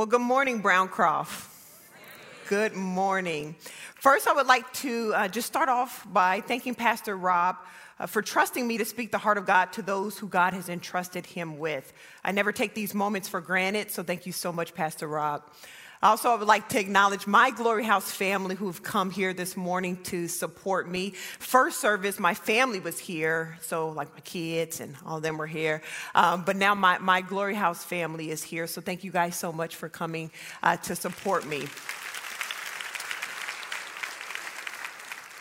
Well, good morning, Browncroft. Good morning. First, I would like to uh, just start off by thanking Pastor Rob uh, for trusting me to speak the heart of God to those who God has entrusted him with. I never take these moments for granted, so thank you so much, Pastor Rob. Also, I would like to acknowledge my Glory House family who've come here this morning to support me. First service, my family was here, so like my kids and all of them were here. Um, but now my, my Glory House family is here, so thank you guys so much for coming uh, to support me.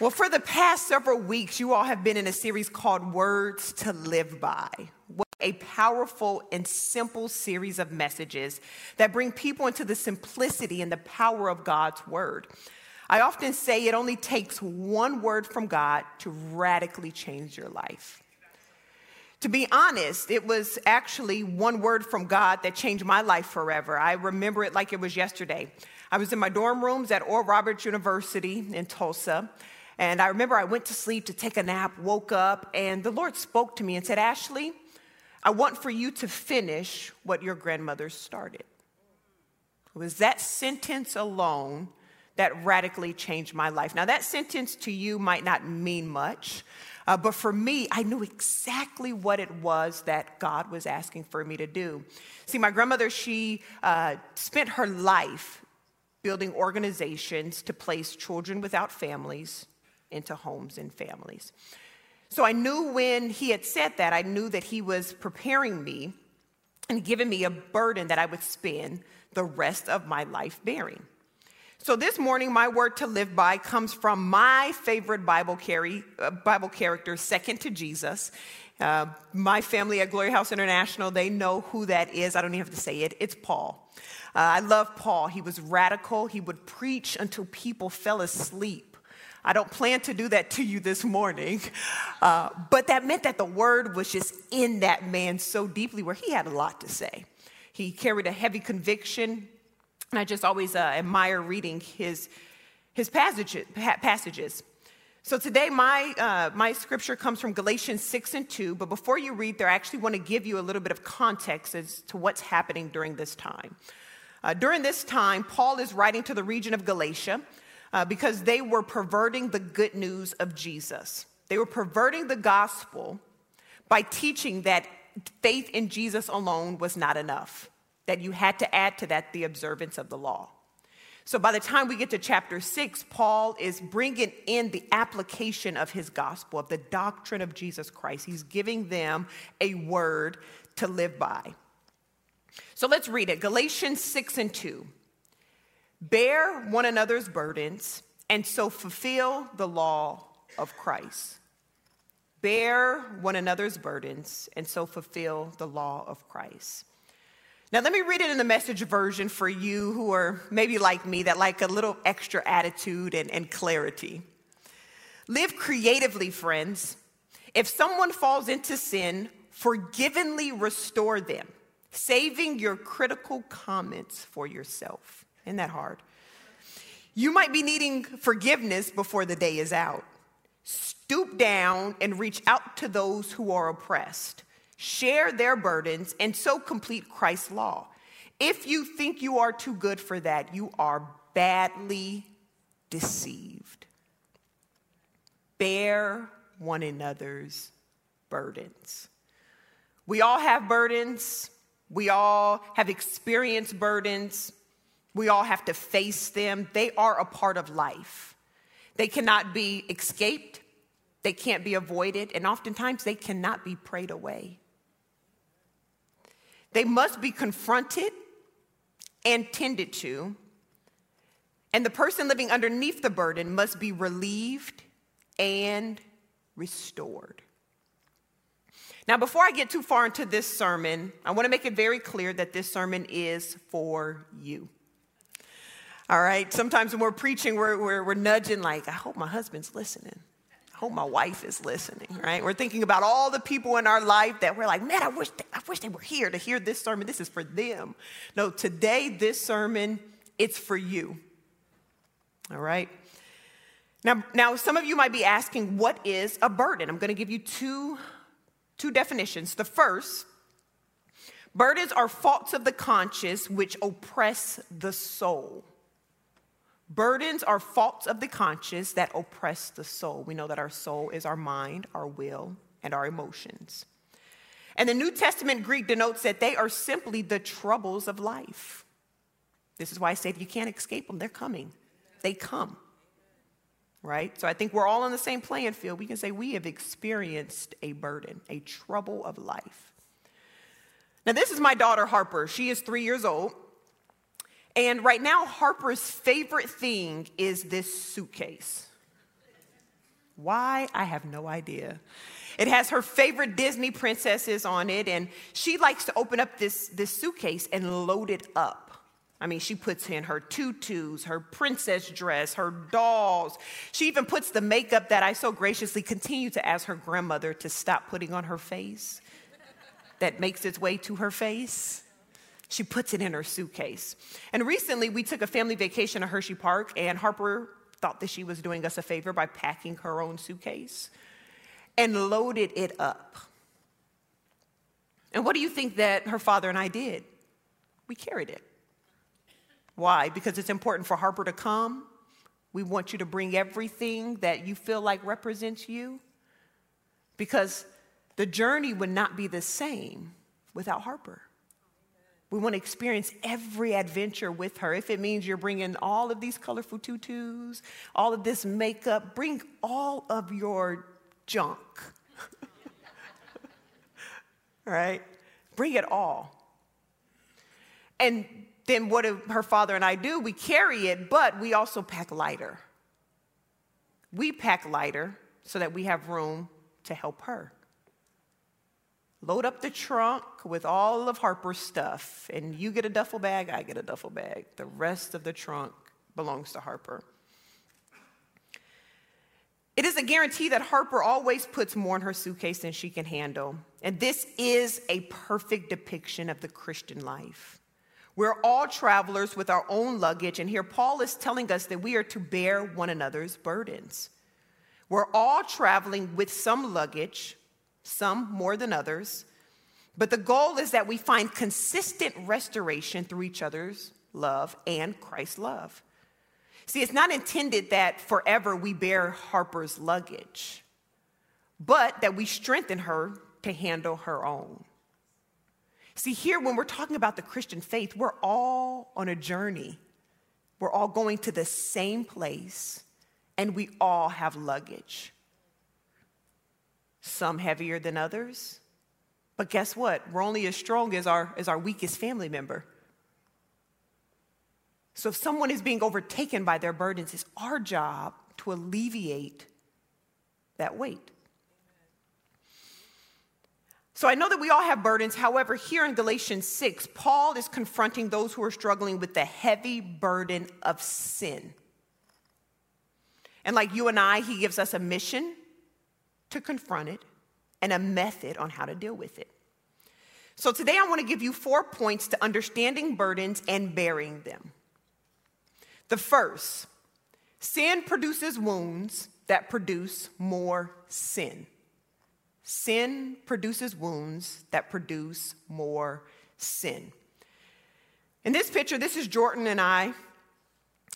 Well, for the past several weeks, you all have been in a series called Words to Live By a powerful and simple series of messages that bring people into the simplicity and the power of God's word. I often say it only takes one word from God to radically change your life. To be honest, it was actually one word from God that changed my life forever. I remember it like it was yesterday. I was in my dorm rooms at Oral Roberts University in Tulsa. And I remember I went to sleep to take a nap, woke up, and the Lord spoke to me and said, Ashley, I want for you to finish what your grandmother started. It was that sentence alone that radically changed my life. Now, that sentence to you might not mean much, uh, but for me, I knew exactly what it was that God was asking for me to do. See, my grandmother, she uh, spent her life building organizations to place children without families into homes and families. So I knew when he had said that, I knew that he was preparing me and giving me a burden that I would spend the rest of my life bearing. So this morning, my word to live by comes from my favorite Bible, carry, uh, Bible character, second to Jesus. Uh, my family at Glory House International, they know who that is. I don't even have to say it. It's Paul. Uh, I love Paul. He was radical. He would preach until people fell asleep. I don't plan to do that to you this morning. Uh, but that meant that the word was just in that man so deeply where he had a lot to say. He carried a heavy conviction. And I just always uh, admire reading his, his passages. passages. So today, my, uh, my scripture comes from Galatians 6 and 2. But before you read there, I actually want to give you a little bit of context as to what's happening during this time. Uh, during this time, Paul is writing to the region of Galatia uh, because they were perverting the good news of Jesus. They were perverting the gospel by teaching that faith in Jesus alone was not enough, that you had to add to that the observance of the law. So by the time we get to chapter six, Paul is bringing in the application of his gospel, of the doctrine of Jesus Christ. He's giving them a word to live by. So let's read it Galatians 6 and 2. Bear one another's burdens and so fulfill the law of Christ. Bear one another's burdens and so fulfill the law of Christ. Now, let me read it in the message version for you who are maybe like me, that like a little extra attitude and, and clarity. Live creatively, friends. If someone falls into sin, forgivingly restore them, saving your critical comments for yourself. Isn't that hard? You might be needing forgiveness before the day is out. Stoop down and reach out to those who are oppressed. Share their burdens and so complete Christ's law. If you think you are too good for that, you are badly deceived. Bear one another's burdens. We all have burdens. We all have experienced burdens. We all have to face them. They are a part of life. They cannot be escaped, they can't be avoided, and oftentimes they cannot be prayed away. They must be confronted and tended to, and the person living underneath the burden must be relieved and restored. Now, before I get too far into this sermon, I want to make it very clear that this sermon is for you. All right. Sometimes when we're preaching, we're, we're, we're nudging, like, I hope my husband's listening. I hope my wife is listening, right? We're thinking about all the people in our life that we're like, man, I wish, they, I wish they were here to hear this sermon. This is for them. No, today, this sermon, it's for you. All right? Now, now, some of you might be asking, what is a burden? I'm going to give you two, two definitions. The first, Burdens are faults of the conscience which oppress the soul. Burdens are faults of the conscience that oppress the soul. We know that our soul is our mind, our will, and our emotions. And the New Testament Greek denotes that they are simply the troubles of life. This is why I say you can't escape them, they're coming. They come. Right? So I think we're all on the same playing field. We can say we have experienced a burden, a trouble of life. Now, this is my daughter, Harper. She is three years old. And right now, Harper's favorite thing is this suitcase. Why? I have no idea. It has her favorite Disney princesses on it, and she likes to open up this, this suitcase and load it up. I mean, she puts in her tutus, her princess dress, her dolls. She even puts the makeup that I so graciously continue to ask her grandmother to stop putting on her face, that makes its way to her face. She puts it in her suitcase. And recently, we took a family vacation to Hershey Park, and Harper thought that she was doing us a favor by packing her own suitcase and loaded it up. And what do you think that her father and I did? We carried it. Why? Because it's important for Harper to come. We want you to bring everything that you feel like represents you. Because the journey would not be the same without Harper. We want to experience every adventure with her. If it means you're bringing all of these colorful tutus, all of this makeup, bring all of your junk. right? Bring it all. And then what do her father and I do? We carry it, but we also pack lighter. We pack lighter so that we have room to help her. Load up the trunk with all of Harper's stuff, and you get a duffel bag, I get a duffel bag. The rest of the trunk belongs to Harper. It is a guarantee that Harper always puts more in her suitcase than she can handle. And this is a perfect depiction of the Christian life. We're all travelers with our own luggage, and here Paul is telling us that we are to bear one another's burdens. We're all traveling with some luggage, some more than others, but the goal is that we find consistent restoration through each other's love and Christ's love. See, it's not intended that forever we bear Harper's luggage, but that we strengthen her to handle her own. See, here, when we're talking about the Christian faith, we're all on a journey. We're all going to the same place, and we all have luggage. Some heavier than others. But guess what? We're only as strong as our, as our weakest family member. So if someone is being overtaken by their burdens, it's our job to alleviate that weight. So I know that we all have burdens. However, here in Galatians 6, Paul is confronting those who are struggling with the heavy burden of sin. And like you and I, he gives us a mission to confront it and a method on how to deal with it. So today I want to give you four points to understanding burdens and bearing them. The first, sin produces wounds that produce more sin. Sin produces wounds that produce more sin. In this picture, this is Jordan and I,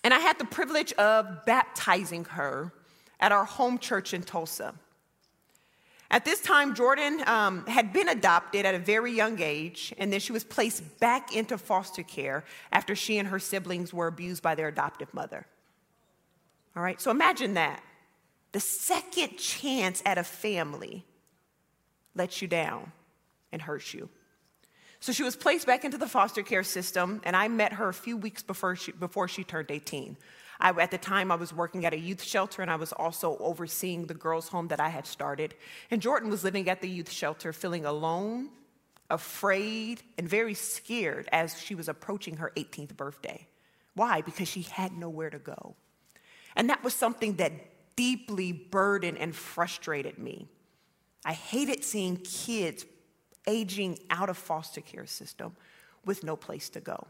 and I had the privilege of baptizing her at our home church in Tulsa. At this time, Jordan um, had been adopted at a very young age, and then she was placed back into foster care after she and her siblings were abused by their adoptive mother. All right, so imagine that. The second chance at a family lets you down and hurts you. So she was placed back into the foster care system, and I met her a few weeks before she, before she turned 18. I, at the time, I was working at a youth shelter and I was also overseeing the girls' home that I had started. And Jordan was living at the youth shelter, feeling alone, afraid, and very scared as she was approaching her 18th birthday. Why? Because she had nowhere to go. And that was something that deeply burdened and frustrated me. I hated seeing kids aging out of foster care system with no place to go.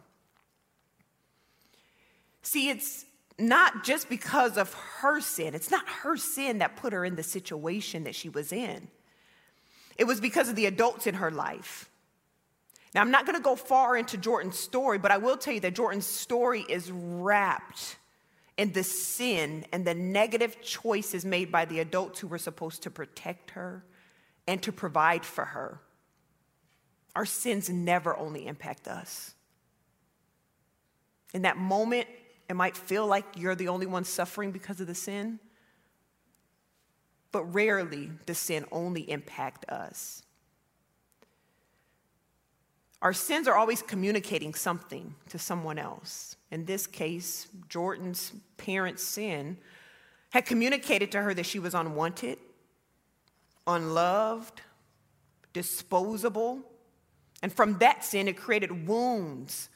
See, it's not just because of her sin. It's not her sin that put her in the situation that she was in. It was because of the adults in her life. Now, I'm not going to go far into Jordan's story, but I will tell you that Jordan's story is wrapped in the sin and the negative choices made by the adults who were supposed to protect her and to provide for her. Our sins never only impact us. In that moment, it might feel like you're the only one suffering because of the sin, but rarely does sin only impact us. Our sins are always communicating something to someone else. In this case, Jordan's parents' sin had communicated to her that she was unwanted, unloved, disposable. And from that sin, it created wounds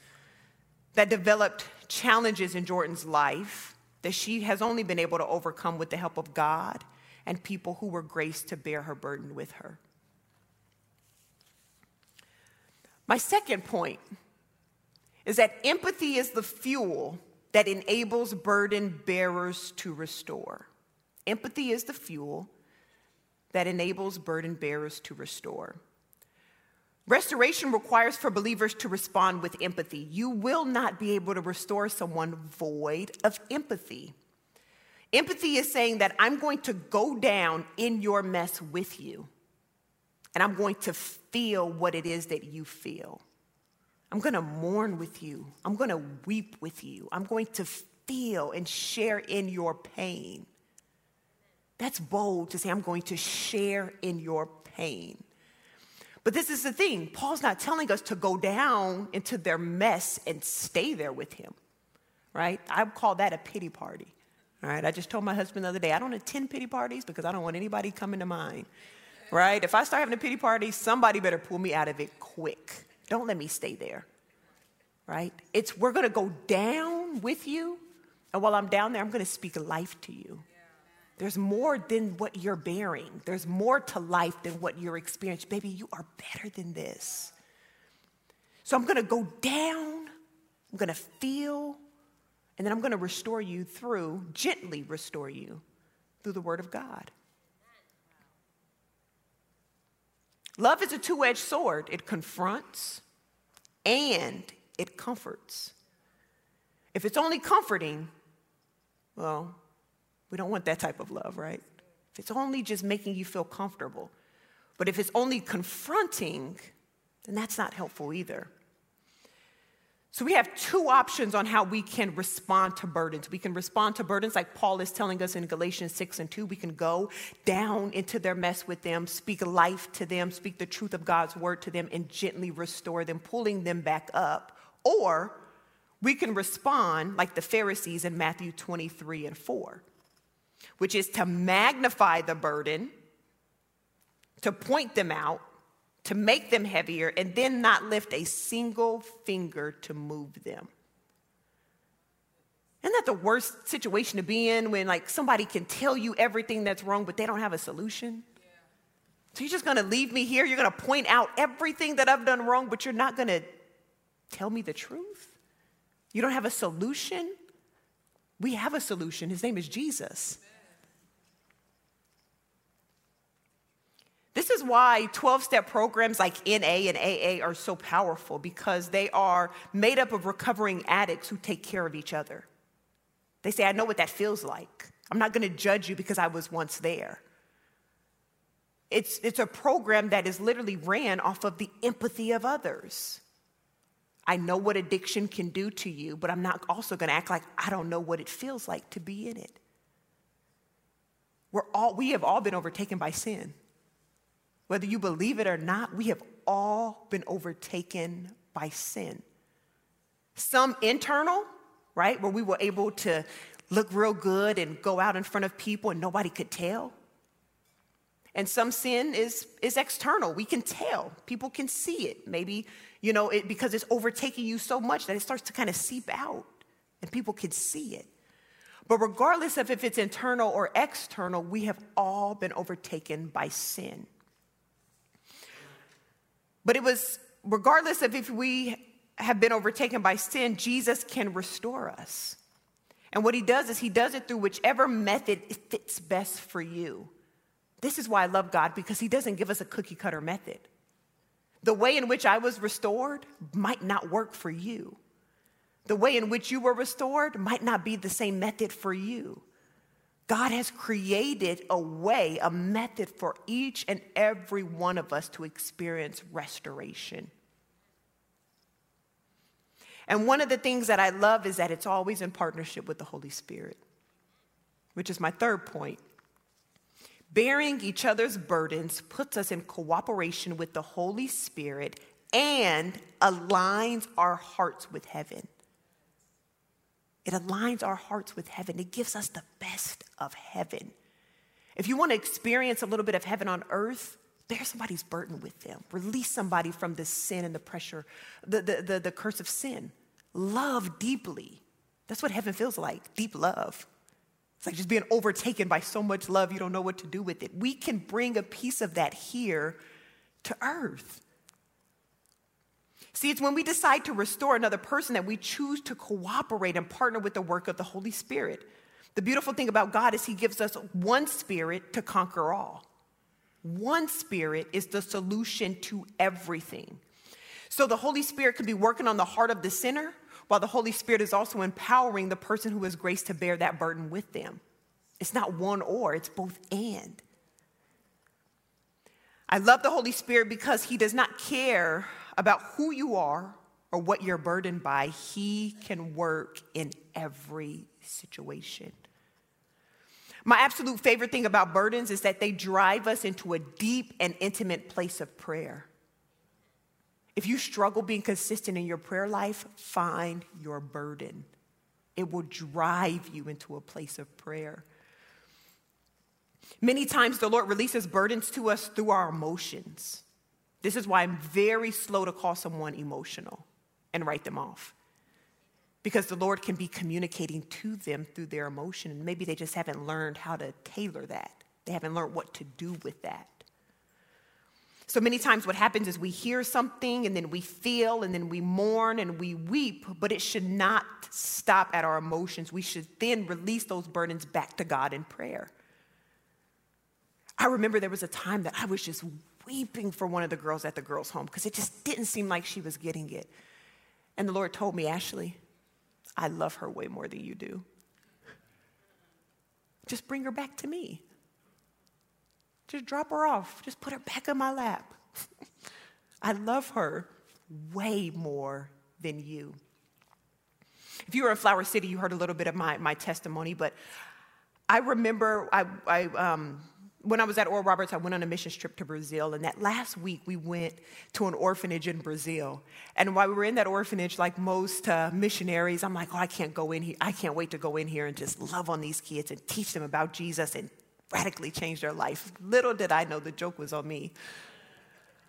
that developed challenges in Jordan's life that she has only been able to overcome with the help of God and people who were graced to bear her burden with her. My second point is that empathy is the fuel that enables burden bearers to restore. Empathy is the fuel that enables burden bearers to restore. Restoration requires for believers to respond with empathy. You will not be able to restore someone void of empathy. Empathy is saying that I'm going to go down in your mess with you and I'm going to feel what it is that you feel. I'm going to mourn with you. I'm going to weep with you. I'm going to feel and share in your pain. That's bold to say, I'm going to share in your pain. But this is the thing Paul's not telling us to go down into their mess and stay there with him, right? I would call that a pity party. All right, I just told my husband the other day, I don't attend pity parties because I don't want anybody coming to mine right? If I start having a pity party, somebody better pull me out of it quick. Don't let me stay there, right? It's we're gonna go down with you, and while I'm down there, I'm gonna speak life to you. There's more than what you're bearing. There's more to life than what you're experiencing. Baby, you are better than this. So I'm gonna go down, I'm gonna feel, and then I'm gonna restore you through, gently restore you through the Word of God. Love is a two edged sword, it confronts and it comforts. If it's only comforting, well, we don't want that type of love, right? If it's only just making you feel comfortable. But if it's only confronting, then that's not helpful either. So we have two options on how we can respond to burdens. We can respond to burdens like Paul is telling us in Galatians 6 and 2. We can go down into their mess with them, speak life to them, speak the truth of God's word to them, and gently restore them, pulling them back up. Or we can respond like the Pharisees in Matthew 23 and 4, which is to magnify the burden, to point them out, to make them heavier, and then not lift a single finger to move them. Isn't that the worst situation to be in when like somebody can tell you everything that's wrong, but they don't have a solution? So you're just gonna leave me here? You're gonna point out everything that I've done wrong, but you're not gonna tell me the truth? You don't have a solution? We have a solution. His name is Jesus. This is why 12 step programs like NA and AA are so powerful because they are made up of recovering addicts who take care of each other. They say, I know what that feels like. I'm not going to judge you because I was once there. It's, it's a program that is literally ran off of the empathy of others. I know what addiction can do to you, but I'm not also going to act like I don't know what it feels like to be in it. We're all, we have all been overtaken by sin. Whether you believe it or not, we have all been overtaken by sin. Some internal, right, where we were able to look real good and go out in front of people and nobody could tell. And some sin is, is external. We can tell. People can see it. Maybe, you know, it, because it's overtaking you so much that it starts to kind of seep out and people can see it. But regardless of if it's internal or external, we have all been overtaken by sin. But it was, regardless of if we have been overtaken by sin, Jesus can restore us. And what he does is he does it through whichever method fits best for you. This is why I love God because he doesn't give us a cookie cutter method. The way in which I was restored might not work for you. The way in which you were restored might not be the same method for you. God has created a way, a method for each and every one of us to experience restoration. And one of the things that I love is that it's always in partnership with the Holy Spirit, which is my third point. Bearing each other's burdens puts us in cooperation with the Holy Spirit and aligns our hearts with heaven. It aligns our hearts with heaven. It gives us the best of heaven. If you want to experience a little bit of heaven on earth, bear somebody's burden with them. Release somebody from the sin and the pressure, the, the, the, the curse of sin. Love deeply. That's what heaven feels like deep love. It's like just being overtaken by so much love, you don't know what to do with it. We can bring a piece of that here to earth. See, it's when we decide to restore another person that we choose to cooperate and partner with the work of the Holy Spirit. The beautiful thing about God is He gives us one spirit to conquer all. One spirit is the solution to everything. So the Holy Spirit can be working on the heart of the sinner, while the Holy Spirit is also empowering the person who has grace to bear that burden with them. It's not one or, it's both and. I love the Holy Spirit because He does not care about who you are or what you're burdened by, He can work in every situation. My absolute favorite thing about burdens is that they drive us into a deep and intimate place of prayer. If you struggle being consistent in your prayer life, find your burden. It will drive you into a place of prayer. Many times the Lord releases burdens to us through our emotions. This is why I'm very slow to call someone emotional and write them off. Because the Lord can be communicating to them through their emotion, and maybe they just haven't learned how to tailor that. They haven't learned what to do with that. So many times, what happens is we hear something and then we feel and then we mourn and we weep, but it should not stop at our emotions. We should then release those burdens back to God in prayer. I remember there was a time that I was just weeping for one of the girls at the girls' home because it just didn't seem like she was getting it. And the Lord told me, Ashley, I love her way more than you do. Just bring her back to me. Just drop her off. Just put her back in my lap. I love her way more than you. If you were in Flower City, you heard a little bit of my, my testimony, but I remember I, I um, when I was at Oral Roberts, I went on a mission trip to Brazil. And that last week, we went to an orphanage in Brazil. And while we were in that orphanage, like most uh, missionaries, I'm like, oh, I can't go in here. I can't wait to go in here and just love on these kids and teach them about Jesus and radically change their life. Little did I know the joke was on me.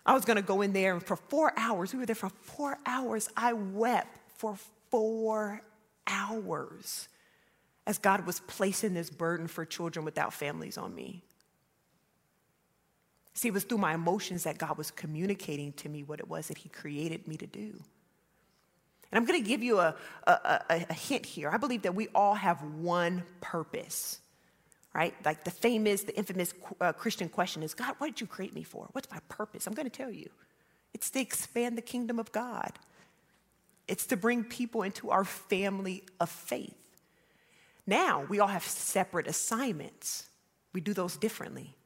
I was going to go in there, and for four hours, we were there for four hours. I wept for four hours as God was placing this burden for children without families on me. See, it was through my emotions that God was communicating to me what it was that He created me to do. And I'm going to give you a, a, a, a, hint here. I believe that we all have one purpose, right? Like the famous, the infamous uh, Christian question is God, what did you create me for? What's my purpose? I'm going to tell you it's to expand the kingdom of God, it's to bring people into our family of faith. Now, we all have separate assignments, we do those differently.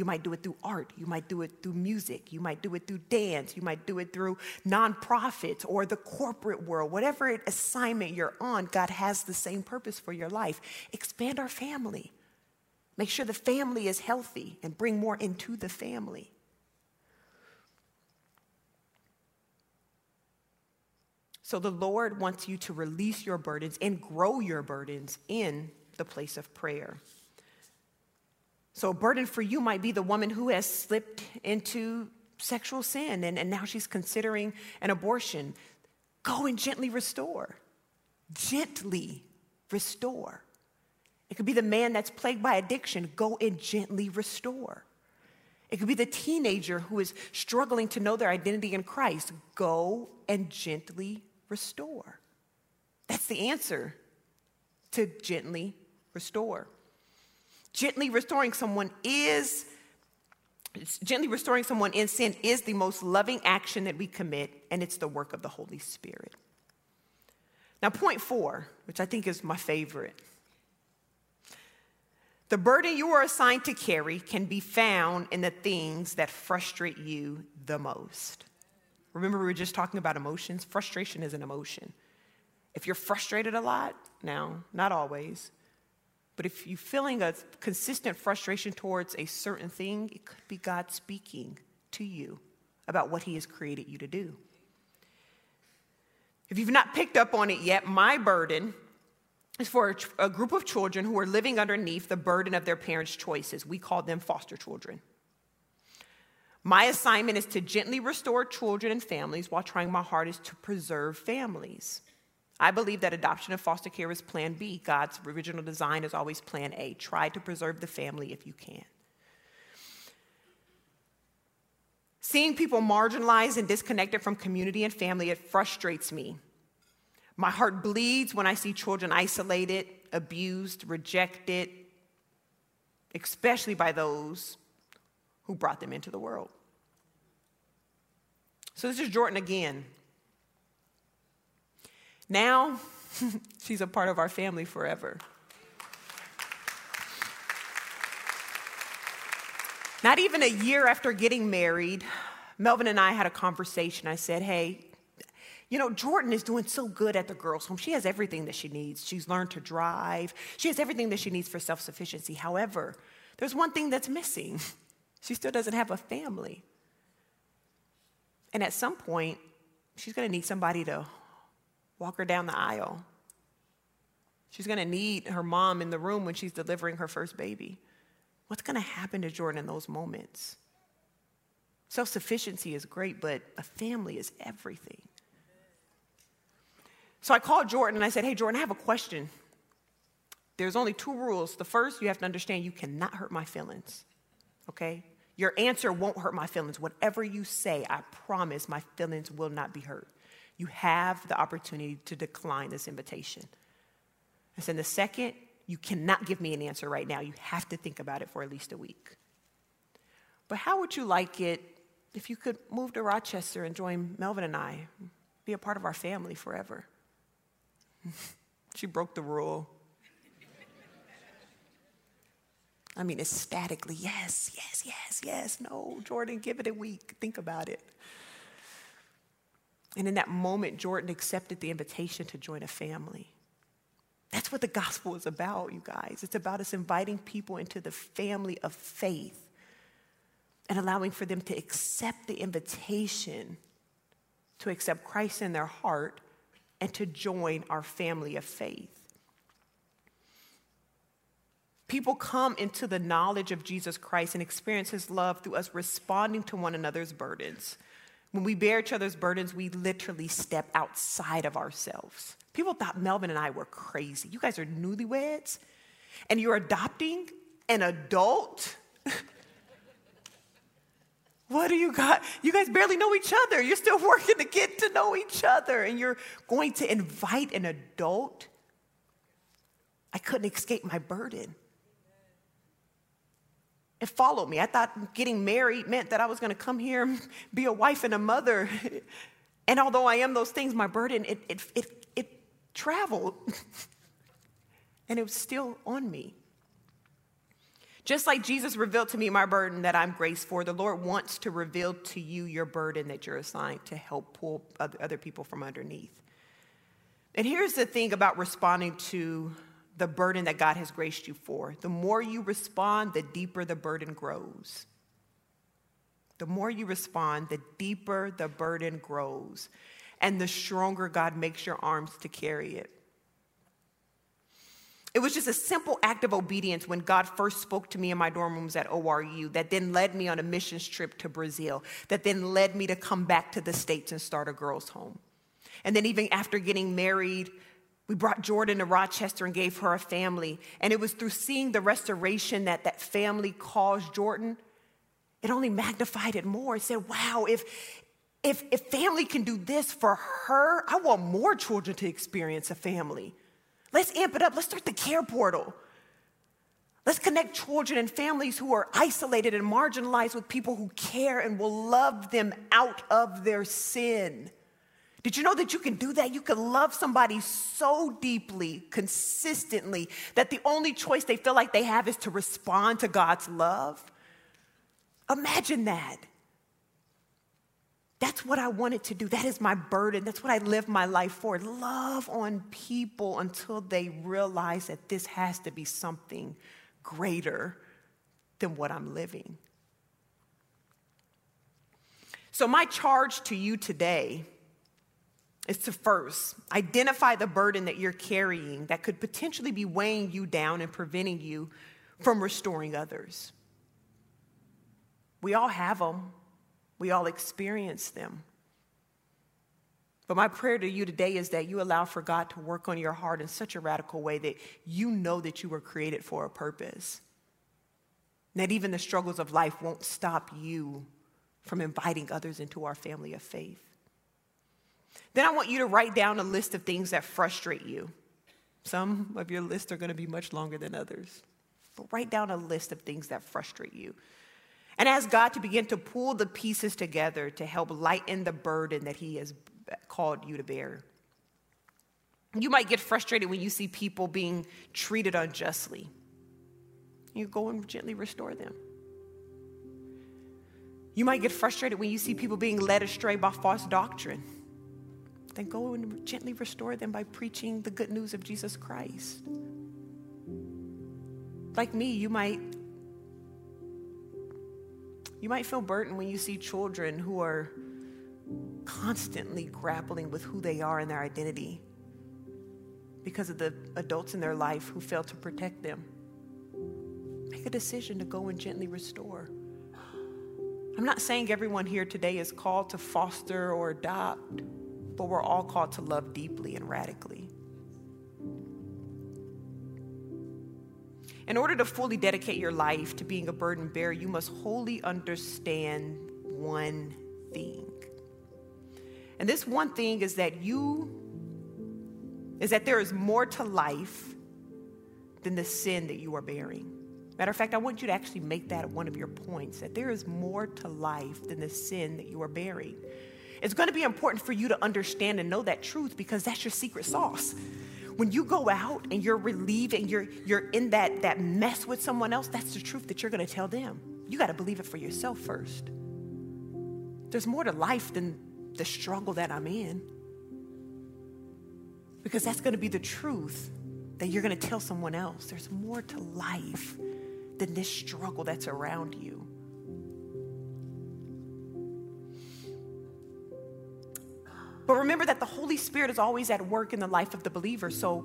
You might do it through art. You might do it through music. You might do it through dance. You might do it through nonprofits or the corporate world. Whatever assignment you're on, God has the same purpose for your life. Expand our family. Make sure the family is healthy and bring more into the family. So the Lord wants you to release your burdens and grow your burdens in the place of prayer. So, a burden for you might be the woman who has slipped into sexual sin and, and now she's considering an abortion. Go and gently restore. Gently restore. It could be the man that's plagued by addiction. Go and gently restore. It could be the teenager who is struggling to know their identity in Christ. Go and gently restore. That's the answer to gently restore. Gently restoring someone is gently restoring someone in sin is the most loving action that we commit, and it's the work of the Holy Spirit. Now, point four, which I think is my favorite. The burden you are assigned to carry can be found in the things that frustrate you the most. Remember, we were just talking about emotions? Frustration is an emotion. If you're frustrated a lot, now, not always, but if you're feeling a consistent frustration towards a certain thing, it could be God speaking to you about what He has created you to do. If you've not picked up on it yet, my burden is for a, group of children who are living underneath the burden of their parents' choices. We call them foster children. My assignment is to gently restore children and families while trying my hardest to preserve families. I believe that adoption and foster care is plan B. God's original design is always plan A. Try to preserve the family if you can. Seeing people marginalized and disconnected from community and family, it frustrates me. My heart bleeds when I see children isolated, abused, rejected, especially by those who brought them into the world. So this is Jordan again. Now, she's a part of our family forever. Not even a year after getting married, Melvin and I had a conversation. I said, Hey, you know, Jordan is doing so good at the girls' home. She has everything that she needs. She's learned to drive, she has everything that she needs for self sufficiency. However, there's one thing that's missing she still doesn't have a family. And at some point, she's going to need somebody to walk her down the aisle. She's going to need her mom in the room when she's delivering her first baby. What's going to happen to Jordan in those moments? Self sufficiency is great, but a family is everything. So I called Jordan and I said, Hey, Jordan, I have a question. There's only two rules. The first, you have to understand you cannot hurt my feelings, okay? Your answer won't hurt my feelings. Whatever you say, I promise my feelings will not be hurt. You have the opportunity to decline this invitation. I said, the second, you cannot give me an answer right now. You have to think about it for at least a week. But how would you like it if you could move to Rochester and join Melvin and I, be a part of our family forever? she broke the rule. I mean, ecstatically, yes, yes, yes, yes. No, Jordan, give it a week. Think about it. And in that moment, Jordan accepted the invitation to join a family. That's what the gospel is about, you guys. It's about us inviting people into the family of faith and allowing for them to accept the invitation to accept Christ in their heart and to join our family of faith. People come into the knowledge of Jesus Christ and experience his love through us responding to one another's burdens. When we bear each other's burdens, we literally step outside of ourselves. People thought Melvin and I were crazy. You guys are newlyweds and you're adopting an adult? what do you got? You guys barely know each other. You're still working to get to know each other and you're going to invite an adult? I couldn't escape my burden. It followed me. I thought getting married meant that I was going to come here and be a wife and a mother. And although I am those things, my burden, it, it, it, it traveled. and it was still on me. Just like Jesus revealed to me my burden that I'm grace for, the Lord wants to reveal to you your burden that you're assigned to help pull other people from underneath. And here's the thing about responding to the burden that God has graced you for. The more you respond, the deeper the burden grows. The more you respond, the deeper the burden grows, and the stronger God makes your arms to carry it. It was just a simple act of obedience when God first spoke to me in my dorm rooms at ORU that then led me on a missions trip to Brazil, that then led me to come back to the States and start a girls' home. And then, even after getting married, we brought Jordan to Rochester and gave her a family. And it was through seeing the restoration that that family caused Jordan, it only magnified it more. It said, wow, if, if, if family can do this for her, I want more children to experience a family. Let's amp it up. Let's start the CarePortal. Let's connect children and families who are isolated and marginalized with people who care and will love them out of their sin. Did you know that you can do that? You can love somebody so deeply, consistently, that the only choice they feel like they have is to respond to God's love? Imagine that. That's what I wanted to do. That is my burden. That's what I live my life for. Love on people until they realize that this has to be something greater than what I'm living. So, my charge to you today is to first identify the burden that you're carrying that could potentially be weighing you down and preventing you from restoring others. We all have them, we all experience them. But my prayer to you today is that you allow for God to work on your heart in such a radical way that you know that you were created for a purpose. That even the struggles of life won't stop you from inviting others into our family of faith. Then I want you to write down a list of things that frustrate you. Some of your lists are going to be much longer than others. But write down a list of things that frustrate you. And ask God to begin to pull the pieces together to help lighten the burden that He has called you to bear. You might get frustrated when you see people being treated unjustly. You go and gently restore them. You might get frustrated when you see people being led astray by false doctrine. Then go and gently restore them by preaching the good news of Jesus Christ. Like me, you might you might feel burdened when you see children who are constantly grappling with who they are and their identity because of the adults in their life who fail to protect them. Make a decision to go and gently restore. I'm not saying everyone here today is called to foster or adopt, but we're all called to love deeply and radically. In order to fully dedicate your life to being a burden bearer, you must wholly understand one thing. And this one thing is that you, is that there is more to life than the sin that you are bearing. Matter of fact, I want you to actually make that one of your points that there is more to life than the sin that you are bearing. It's to be important for you to understand and know that truth because that's your secret sauce. When you go out and you're relieved and you're, you're in that, that mess with someone else, that's the truth that you're to tell them. You got to believe it for yourself first. There's more to life than the struggle that I'm in. Because that's to be the truth that you're to tell someone else. There's more to life than this struggle that's around you. But remember that the Holy Spirit is always at work in the life of the believer. So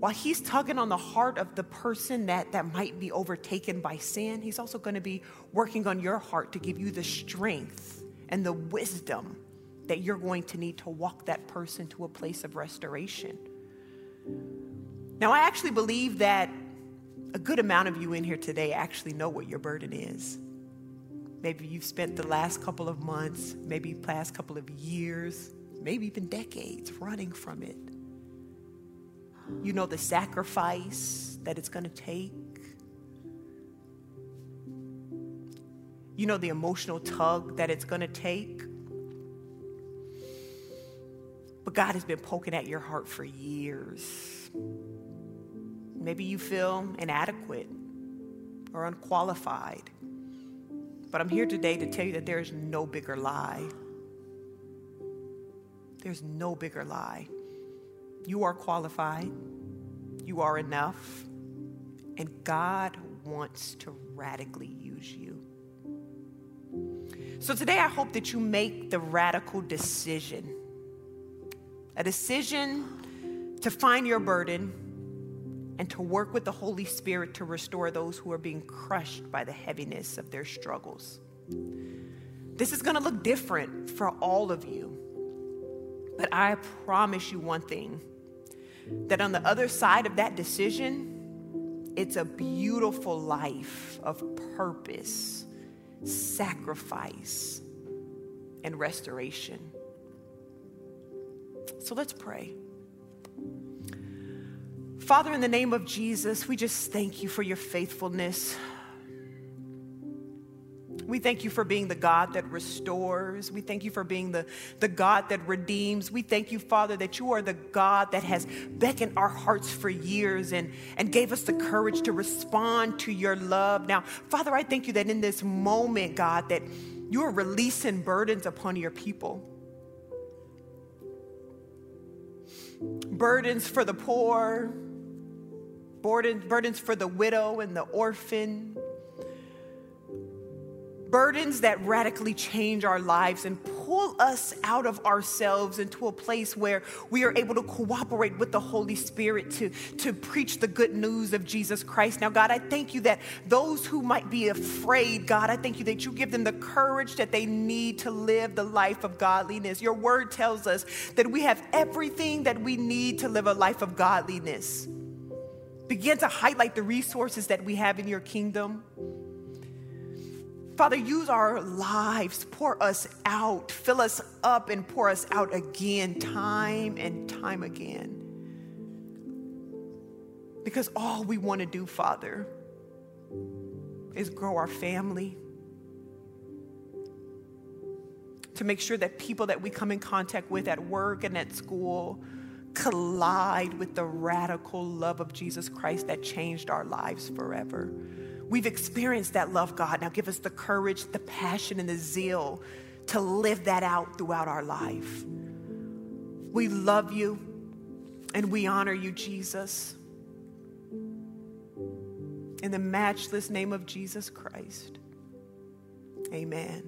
while He's tugging on the heart of the person that, that might be overtaken by sin, He's also going to be working on your heart to give you the strength and the wisdom that you're going to need to walk that person to a place of restoration. Now, I actually believe that a good amount of you in here today actually know what your burden is. Maybe you've spent the last couple of months, maybe past couple of years, maybe even decades running from it. You know the sacrifice that it's going to take. You know the emotional tug that it's going to take. But God has been poking at your heart for years. Maybe you feel inadequate or unqualified. But I'm here today to tell you that there is no bigger lie. There's no bigger lie. You are qualified, you are enough, and God wants to radically use you. So today, I hope that you make the radical decision a decision to find your burden and to work with the Holy Spirit to restore those who are being crushed by the heaviness of their struggles. This is going to look different for all of you. But I promise you one thing that on the other side of that decision, it's a beautiful life of purpose, sacrifice, and restoration. So let's pray. Father, in the name of Jesus, we just thank you for your faithfulness. We thank you for being the God that restores. We thank you for being the, the God that redeems. We thank you, Father, that you are the God that has beckoned our hearts for years and, and gave us the courage to respond to your love. Now, Father, I thank you that in this moment, God, that you are releasing burdens upon your people. Burdens for the poor, burdens for the widow and the orphan burdens that radically change our lives and pull us out of ourselves into a place where we are able to cooperate with the Holy Spirit to, to preach the good news of Jesus Christ. Now, God, I thank you that those who might be afraid, God, I thank you that you give them the courage that they need to live the life of godliness. Your word tells us that we have everything that we need to live a life of godliness. Begin to highlight the resources that we have in your kingdom. Father, use our lives, pour us out, fill us up, and pour us out again, time and time again. Because all we want to do, Father, is grow our family, to make sure that people that we come in contact with at work and at school collide with the radical love of Jesus Christ that changed our lives forever. We've experienced that love, God. Now give us the courage, the passion, and the zeal to live that out throughout our life. We love you and we honor you, Jesus. In the matchless name of Jesus Christ. Amen.